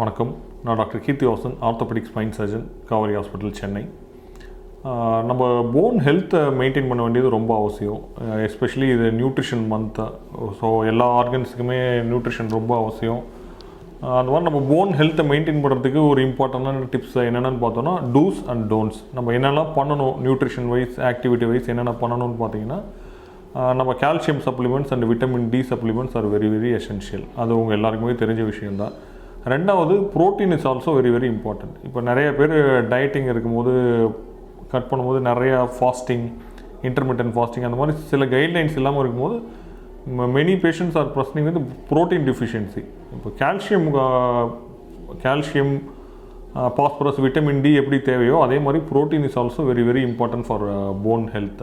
வணக்கம். நான் doctor Keerthi Vasan orthopaedic spine surgeon Kaveri hospital Chennai. நம்ம போன் ஹெல்த்தை மெயின்டைன் பண்ண வேண்டியது ரொம்ப அவசியம். எஸ்பெஷலி இது நியூட்ரிஷன் மந்த்து ஸோ எல்லா ஆர்கன்ஸுக்குமே நியூட்ரிஷன் ரொம்ப அவசியம். அந்த மாதிரி நம்ம போன் ஹெல்த்தை மெயின்டைன் பண்ணுறதுக்கு ஒரு இம்பார்ட்டண்டான டிப்ஸ் என்னென்னு பார்த்தோன்னா டூஸ் அண்ட் டோன்ட்ஸ் நம்ம என்னெல்லாம் பண்ணணும் நியூட்ரிஷன் வைஸ் ஆக்டிவிட்டி வைஸ் என்னென்ன பண்ணணும்னு பார்த்தீங்கன்னா நம்ம calcium supplements and vitamin D supplements are very very essential அது உங்கள் எல்லாருக்குமே தெரிஞ்ச விஷயம்தான். ரெண்டாவது protein is also very very important இப்போ நிறைய பேர் டயட்டிங் இருக்கும்போது கட் பண்ணும்போது நிறையா ஃபாஸ்டிங் இன்டர்மீடியன்ட் ஃபாஸ்டிங் அந்த மாதிரி சில கைட்லைன்ஸ் இல்லாமல் இருக்கும்போது மெனி பேஷண்ட்ஸ் ஆர் ப்ரஸ்னிங் வந்து புரோட்டீன் டிஃபிஷியன்சி இப்போ calcium calcium phosphorus vitamin D எப்படி தேவையோ அதே மாதிரி protein is also very very important for bone health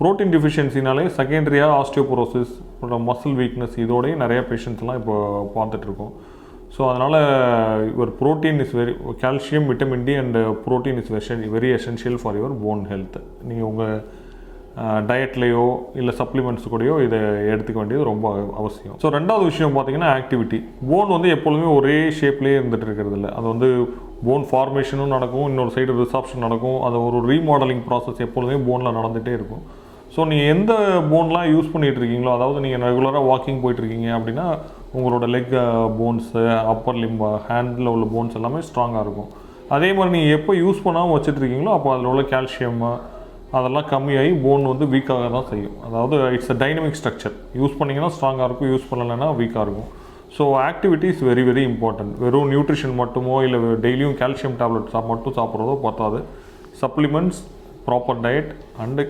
protein டிஃபிஷியன்சினாலே செகண்டரியாக ஆஸ்டியோபோரோசிஸ் அப்புறம் மசில் வீக்னஸ் இதோடய நிறையா பேஷண்ட்ஸ்லாம் இப்போ பார்த்துட்ருக்கோம் ஸோ அதனால் ஒரு protein is very calcium vitamin D and protein is version very essential for your bone health நீங்கள் உங்கள் டயட்லேயோ இல்லை சப்ளிமெண்ட்ஸ் கூடயோ இதை எடுத்துக்க வேண்டியது ரொம்ப அவசியம். ஸோ ரெண்டாவது விஷயம் பார்த்தீங்கன்னா ஆக்டிவிட்டி போன் வந்து எப்பொழுதுமே ஒரே ஷேப்லேயே இருந்துகிட்டு இருக்கிறது இல்லை. அது வந்து போன் ஃபார்மேஷனும் நடக்கும் இன்னொரு சைடு ரிசாப்ஷன் நடக்கும். அது ஒரு ரீமாடலிங் ப்ராசஸ் எப்பொழுதுமே போனில் நடந்துகிட்டே இருக்கும். ஸோ நீங்கள் எந்த போன்லாம் யூஸ் பண்ணிகிட்டு இருக்கீங்களோ அதாவது நீங்கள் ரெகுலராக வாக்கிங் போயிட்டுருக்கீங்க அப்படின்னா உங்களோட லெக் போன்ஸு அப்பர் லிம்பா ஹேண்டில் உள்ள போன்ஸ் எல்லாமே ஸ்ட்ராங்காக இருக்கும். அதே மாதிரி நீங்கள் எப்போ யூஸ் பண்ணாமல் வச்சுட்ருக்கீங்களோ அப்போ அதில் உள்ள கால்சியம் அதெல்லாம் கம்மியாகி போன் வந்து வீக்காக தான் செய்யும். அதாவது it's a dynamic structure use பண்ணிங்கன்னா ஸ்ட்ராங்காக இருக்கும் யூஸ் பண்ணலைன்னா வீக்காக இருக்கும். So activity is very very important வெறும் நியூட்ரிஷன் மட்டுமோ இல்லை டெய்லியும் கால்சியம் டேப்லெட் சா மட்டும் சாப்பிட்றதோ பார்த்தாது supplements proper diet and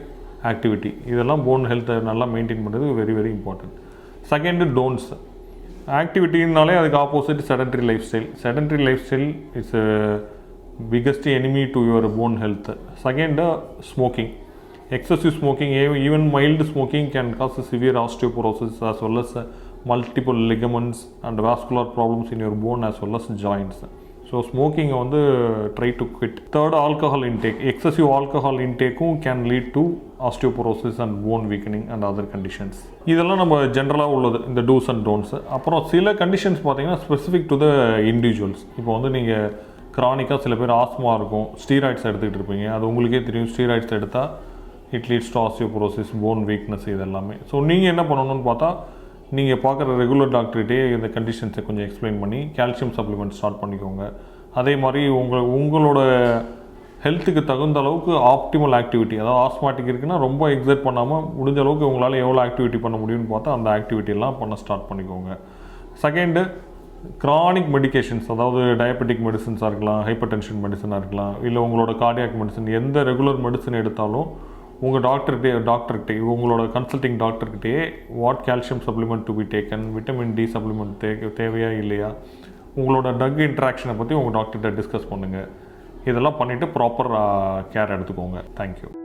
activity இதெல்லாம் போன் ஹெல்த்தை நல்லா மெயின்டைன் பண்ணுறது very very important second don'ts ஆக்டிவிட்டினாலே அதுக்கு opposite sedentary lifestyle sedentary lifestyle it's biggest enemy to your bone health second smoking excessive smoking e- even mild smoking can cause severe osteoporosis as well as uh, multiple ligaments and vascular problems in your bone as well as joints so ஸ்மோக்கிங்கை வந்து try to quit third alcohol intake excessive alcohol இன்டேக்கும் can lead to osteoporosis and bone weakening and other conditions இதெல்லாம் நம்ம ஜென்ரலாக உள்ளது இந்த two's and don'ts அப்புறம் சில conditions பார்த்தீங்கன்னா specific to the individuals இப்போ வந்து நீங்கள் க்ரானிக்காக சில பேர் ஆஸ்மா இருக்கும் ஸ்டீராய்ட்ஸ் எடுத்துக்கிட்டு இருப்பீங்க. அது உங்களுக்கே தெரியும். ஸ்டீராய்ட்ஸ் எடுத்தால் it leads to osteoporosis bone weakness இது எல்லாமே ஸோ நீங்கள் என்ன பண்ணணும்னு பார்த்தா நீங்கள் பார்க்குற ரெகுலர் டாக்டர்கிட்டே இந்த கண்டிஷன்ஸை கொஞ்சம் எக்ஸ்பிளைன் பண்ணி கால்சியம் சப்ளிமெண்ட் ஸ்டார்ட் பண்ணிக்கோங்க. அதே மாதிரி உங்கள் உங்களோட ஹெல்த்துக்கு தகுந்த அளவுக்கு ஆப்டிமல் ஆக்டிவிட்டி அதாவது ஆஸ்மாட்டிக் இருக்குன்னா ரொம்ப எக்ஸைட் பண்ணாமல் முடிஞ்ச அளவுக்கு உங்களால் எவ்வளோ ஆக்டிவிட்டி பண்ண முடியும்னு பார்த்தா அந்த ஆக்டிவிட்டிலாம் பண்ண ஸ்டார்ட் பண்ணிக்கோங்க. செகண்டு க்ரானிக் மெடிகேஷன்ஸ் அதாவது டயபெட்டிக் மெடிசன்ஸாக இருக்கலாம் ஹைப்பர் டென்ஷன் மெடிசனாக இருக்கலாம் இல்லை உங்களோட கார்டியாக் மெடிசன் எந்த ரெகுலர் மெடிசன் எடுத்தாலும் உங்கள் டாக்டர்கிட்டே டாக்டர்கிட்டே உங்களோட consulting டாக்டர்கிட்டே what calcium supplement to be taken vitamin D supplement தே தேவையா இல்லையா? உங்களோட ட்ரக் இன்ட்ராக்ஷனை பற்றி உங்கள் டாக்டர்கிட்ட டிஸ்கஸ் பண்ணுங்கள் இதெல்லாம் பண்ணிவிட்டு ப்ராப்பர் கேர் எடுத்துக்கோங்க. தேங்க்யூ